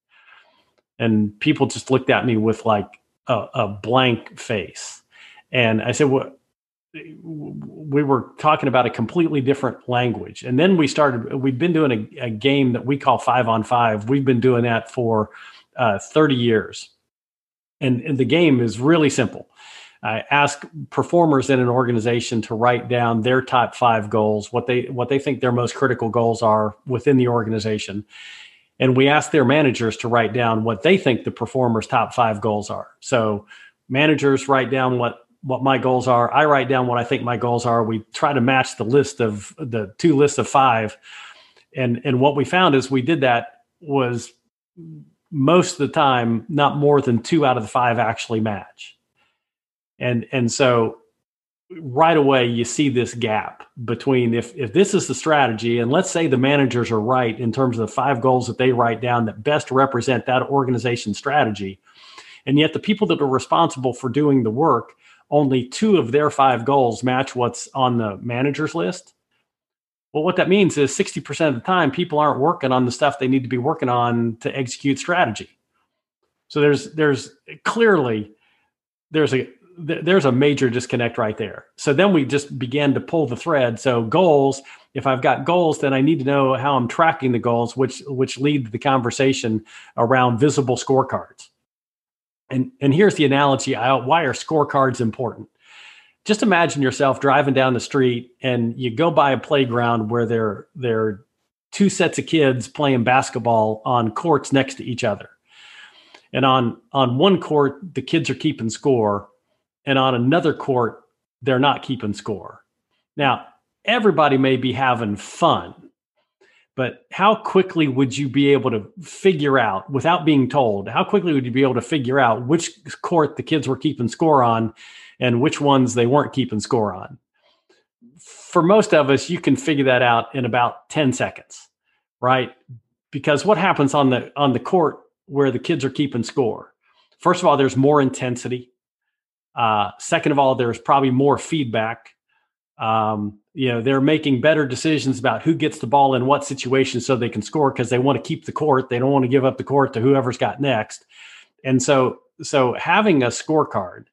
and people just looked at me with like a, a blank face. And I said, "What?" We were talking about a completely different language. And then we started, we've been doing a, a game that we call five on five. We've been doing that for uh, 30 years. And, and the game is really simple. I ask performers in an organization to write down their top five goals, what they what they think their most critical goals are within the organization, and we ask their managers to write down what they think the performers' top five goals are. So managers write down what what my goals are. I write down what I think my goals are. We try to match the list of the two lists of five. And and what we found is we did that was most of the time not more than two out of the five actually match. And and so right away you see this gap between if if this is the strategy and let's say the managers are right in terms of the five goals that they write down that best represent that organization strategy and yet the people that are responsible for doing the work only two of their five goals match what's on the manager's list. Well, what that means is 60% of the time, people aren't working on the stuff they need to be working on to execute strategy. So there's there's clearly there's a there's a major disconnect right there. So then we just began to pull the thread. So goals, if I've got goals, then I need to know how I'm tracking the goals, which which lead to the conversation around visible scorecards. And, and here's the analogy why are scorecards important? Just imagine yourself driving down the street and you go by a playground where there, there are two sets of kids playing basketball on courts next to each other. And on, on one court, the kids are keeping score. And on another court, they're not keeping score. Now, everybody may be having fun, but how quickly would you be able to figure out without being told how quickly would you be able to figure out which court the kids were keeping score on and which ones they weren't keeping score on? For most of us you can figure that out in about 10 seconds right? Because what happens on the on the court where the kids are keeping score? First of all there's more intensity. Uh, second of all there's probably more feedback um, you know they're making better decisions about who gets the ball in what situation so they can score because they want to keep the court. They don't want to give up the court to whoever's got next. And so so having a scorecard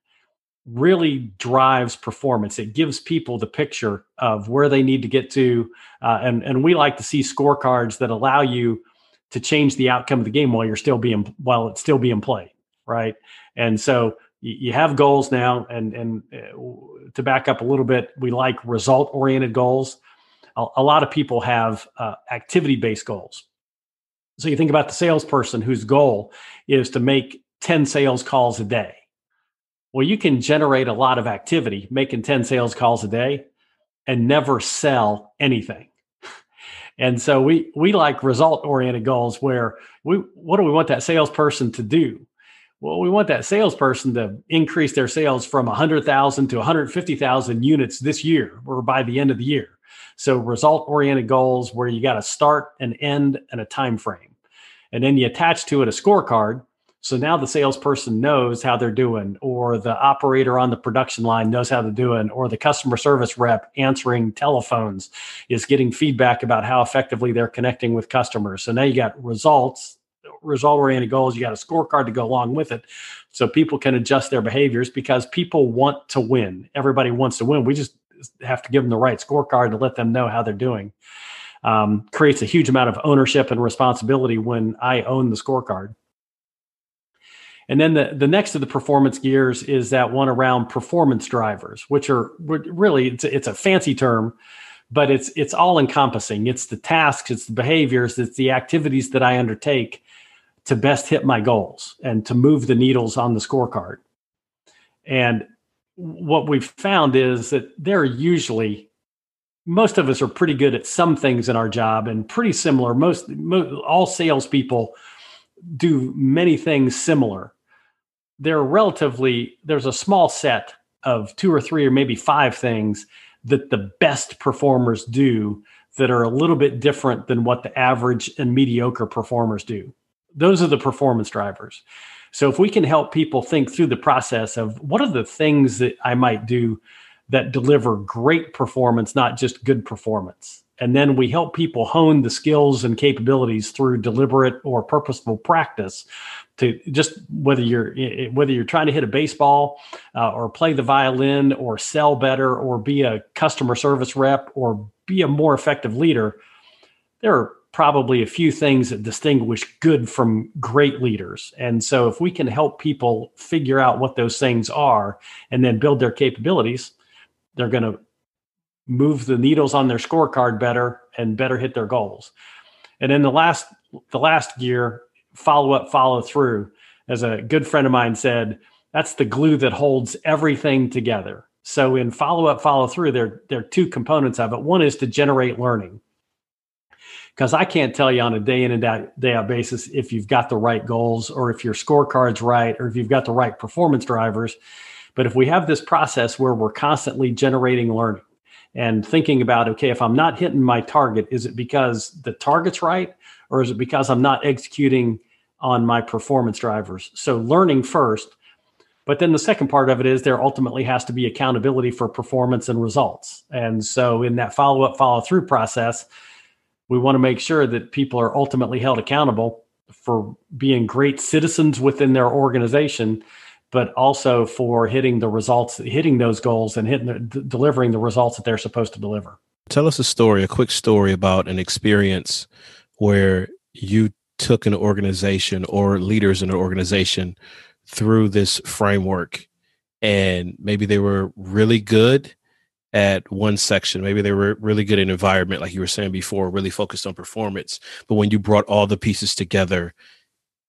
really drives performance. It gives people the picture of where they need to get to uh, and and we like to see scorecards that allow you to change the outcome of the game while you're still being while it's still being played right? And so you have goals now and and uh, to back up a little bit we like result oriented goals. A, a, lot of people have uh, activity based goals. So you think about the salesperson whose goal is to make 10 sales calls a day. Well you can generate a lot of activity making 10 sales calls a day and never sell anything. And so we we like result oriented goals where we what do we want that salesperson to do well, we want that salesperson to increase their sales from 100,000 to 150,000 units this year or by the end of the year. So result oriented goals where you got a start, and end, and a time frame. And then you attach to it a scorecard. So now the salesperson knows how they're doing, or the operator on the production line knows how they're doing, or the customer service rep answering telephones is getting feedback about how effectively they're connecting with customers. So now you got results result oriented goals. You got a scorecard to go along with it. So people can adjust their behaviors because people want to win. Everybody wants to win. We just have to give them the right scorecard to let them know how they're doing. Um, creates a huge amount of ownership and responsibility when I own the scorecard. And then the, the next of the performance gears is that one around performance drivers, which are really it's, it's a fancy term, but it's it's all encompassing. It's the tasks, it's the behaviors, it's the activities that I undertake to best hit my goals and to move the needles on the scorecard. And what we've found is that there are usually most of us are pretty good at some things in our job and pretty similar. Most, most all salespeople do many things similar. They're relatively there's a small set of two or three or maybe five things that the best performers do that are a little bit different than what the average and mediocre performers do. Those are the performance drivers. So if we can help people think through the process of what are the things that I might do that deliver great performance, not just good performance. and then we help people hone the skills and capabilities through deliberate or purposeful practice to just whether you're whether you're trying to hit a baseball uh, or play the violin or sell better or be a customer service rep or be a more effective leader there are probably a few things that distinguish good from great leaders and so if we can help people figure out what those things are and then build their capabilities they're going to move the needles on their scorecard better and better hit their goals. And then the last the last gear, follow up, follow through. As a good friend of mine said, that's the glue that holds everything together. So in follow up, follow through, there, there are two components of it. One is to generate learning. Because I can't tell you on a day in and day out basis if you've got the right goals or if your scorecard's right or if you've got the right performance drivers. But if we have this process where we're constantly generating learning, and thinking about okay if i'm not hitting my target is it because the target's right or is it because i'm not executing on my performance drivers so learning first but then the second part of it is there ultimately has to be accountability for performance and results and so in that follow up follow through process we want to make sure that people are ultimately held accountable for being great citizens within their organization but also for hitting the results, hitting those goals, and hitting the, d- delivering the results that they're supposed to deliver. Tell us a story, a quick story about an experience where you took an organization or leaders in an organization through this framework, and maybe they were really good at one section. Maybe they were really good in environment, like you were saying before, really focused on performance. But when you brought all the pieces together,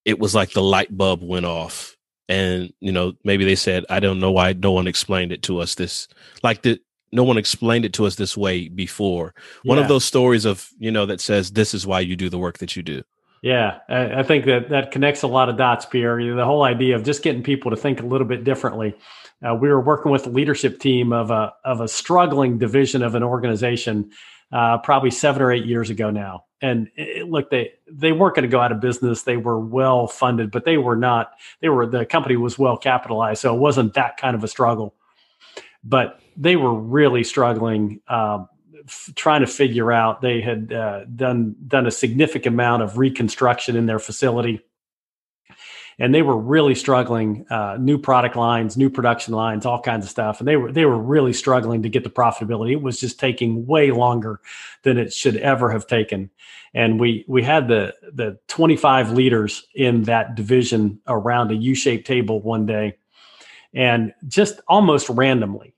it was like the light bulb went off. And you know maybe they said i don't know why no one explained it to us this like the no one explained it to us this way before. One of those stories of you know that says this is why you do the work that you do. Yeah i, I think that that connects a lot of dots pierre. The whole idea of just getting people to think a little bit differently uh, we were working with the leadership team of a of a struggling division of an organization uh, probably seven or eight years ago now. And it, look, they they weren't going to go out of business. They were well funded, but they were not. They were the company was well capitalized, so it wasn't that kind of a struggle. But they were really struggling, um, trying to figure out. They had uh, done done a significant amount of reconstruction in their facility and they were really struggling. Uh, new product lines, new production lines, all kinds of stuff, and they were they were really struggling to get the profitability. It was just taking way longer than it should ever have taken. And we we had the the 25 leaders in that division around a U-shaped table one day, and just almost randomly,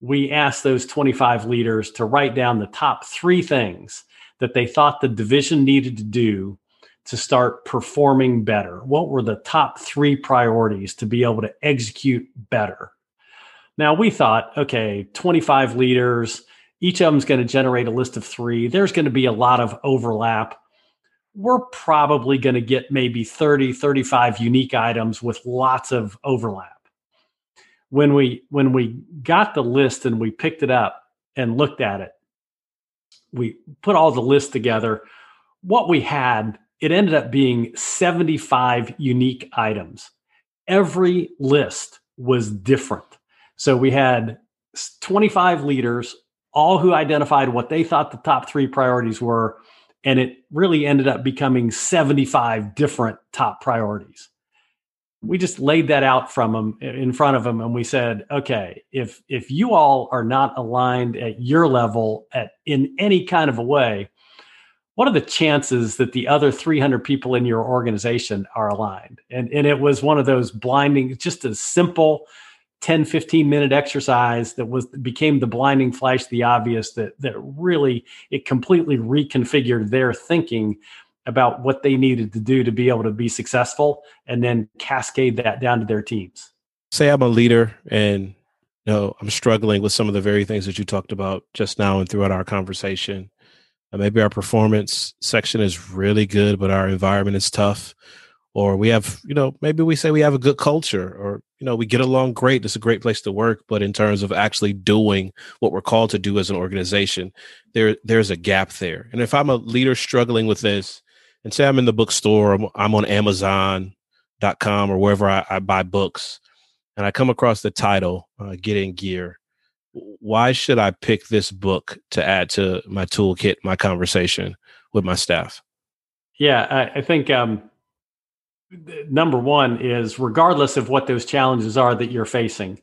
we asked those 25 leaders to write down the top three things that they thought the division needed to do to start performing better? What were the top three priorities to be able to execute better? Now, we thought, okay, 25 leaders, each of them is going to generate a list of three. There's going to be a lot of overlap. We're probably going to get maybe 30, 35 unique items with lots of overlap. When we when we got the list and we picked it up and looked at it, we put all the lists together. What we had it ended up being 75 unique items. Every list was different. So we had 25 leaders, all who identified what they thought the top three priorities were. And it really ended up becoming 75 different top priorities. We just laid that out from them in front of them and we said, okay, if if you all are not aligned at your level at in any kind of a way, what are the chances that the other 300 people in your organization are aligned? And and it was one of those blinding just a simple 10 15 minute exercise that was became the blinding flash the obvious that that really it completely reconfigured their thinking about what they needed to do to be able to be successful and then cascade that down to their teams. Say i'm a leader and you know i'm struggling with some of the very things that you talked about just now and throughout our conversation maybe our performance section is really good, but our environment is tough. Or we have, you know, maybe we say we have a good culture or, you know, we get along great. It's a great place to work. But in terms of actually doing what we're called to do as an organization, there there's a gap there. And if I'm a leader struggling with this, and say I'm in the bookstore, I'm, I'm on Amazon.com or wherever I, I, buy books, and I come across the title, uh, Get in Gear, why should I pick this book to add to my toolkit, my conversation with my staff? Yeah, I, I think um, number one is regardless of what those challenges are that you're facing,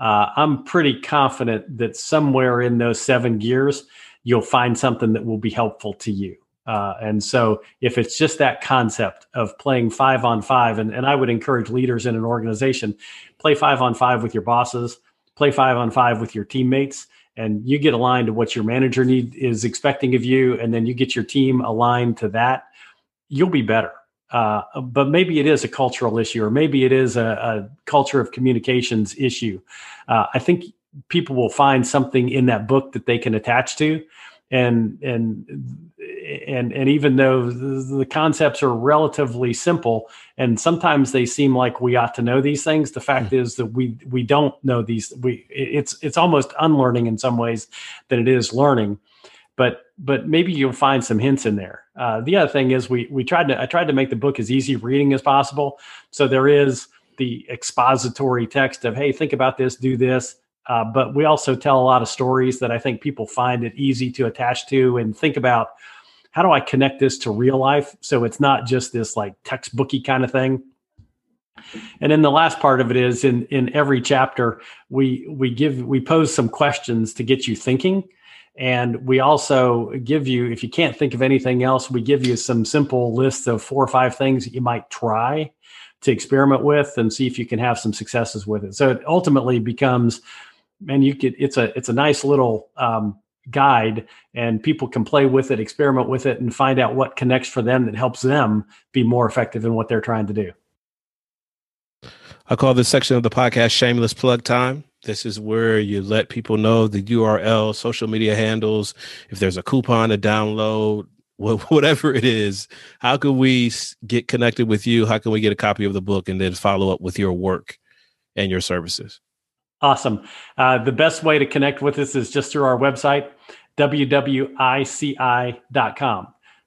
uh, I'm pretty confident that somewhere in those seven gears, you'll find something that will be helpful to you. Uh, and so, if it's just that concept of playing five on five, and, and I would encourage leaders in an organization play five on five with your bosses, play five on five with your teammates, and you get aligned to what your manager need is expecting of you, and then you get your team aligned to that, you'll be better. Uh, but maybe it is a cultural issue, or maybe it is a, a culture of communications issue. Uh, I think people will find something in that book that they can attach to, and and and and even though the concepts are relatively simple and sometimes they seem like we ought to know these things the fact mm. is that we we don't know these we it's it's almost unlearning in some ways than it is learning. But but maybe you'll find some hints in there. Uh, the other thing is we we tried to i tried to make the book as easy reading as possible. So there is the expository text of hey think about this do this. Uh, but we also tell a lot of stories that I think people find it easy to attach to and think about how do I connect this to real life? So it's not just this like textbooky kind of thing. And then the last part of it is in in every chapter we we give we pose some questions to get you thinking. And we also give you, if you can't think of anything else, we give you some simple lists of four or five things that you might try to experiment with and see if you can have some successes with it. So it ultimately becomes, man, you could, it's a, it's a nice little um, guide and people can play with it, experiment with it, and find out what connects for them that helps them be more effective in what they're trying to do. I call this section of the podcast Shameless Plug Time. This is where you let people know the URL, social media handles, if there's a coupon to download, whatever it is. How can we get connected with you? How can we get a copy of the book and then follow up with your work and your services? Awesome. Uh, the best way to connect with us is just through our website, wwici.com.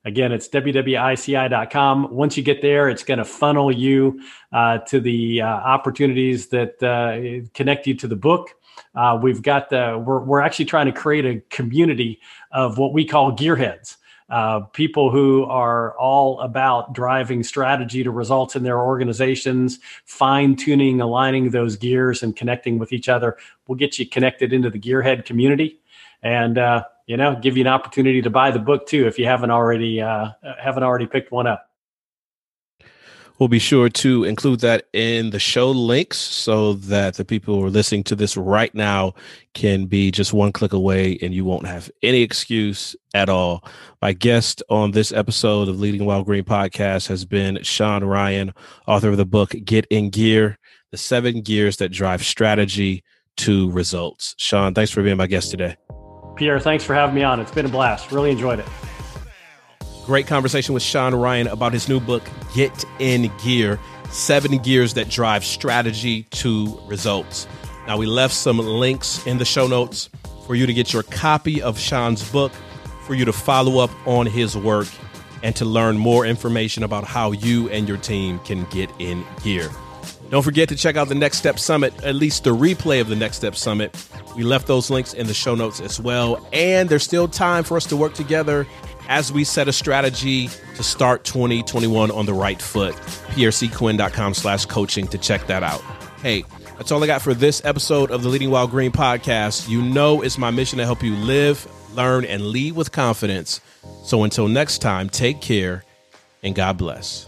Again, it's wwici.com. Once you get there, it's going to funnel you uh, to the uh, opportunities that uh, connect you to the book. Uh, we've got the, we're, we're actually trying to create a community of what we call gearheads uh, people who are all about driving strategy to results in their organizations, fine tuning, aligning those gears, and connecting with each other. We'll get you connected into the Gearhead community, and uh, you know, give you an opportunity to buy the book too if you haven't already uh, haven't already picked one up. We'll be sure to include that in the show links so that the people who are listening to this right now can be just one click away and you won't have any excuse at all. My guest on this episode of Leading While Green podcast has been Sean Ryan, author of the book Get in Gear The Seven Gears That Drive Strategy to Results. Sean, thanks for being my guest today. Pierre, thanks for having me on. It's been a blast. Really enjoyed it. Great conversation with Sean Ryan about his new book, Get in Gear Seven Gears That Drive Strategy to Results. Now, we left some links in the show notes for you to get your copy of Sean's book, for you to follow up on his work, and to learn more information about how you and your team can get in gear. Don't forget to check out the Next Step Summit, at least the replay of the Next Step Summit. We left those links in the show notes as well. And there's still time for us to work together as we set a strategy to start 2021 on the right foot. PierreCquinn.com slash coaching to check that out. Hey, that's all I got for this episode of the Leading While Green podcast. You know it's my mission to help you live, learn, and lead with confidence. So until next time, take care and God bless.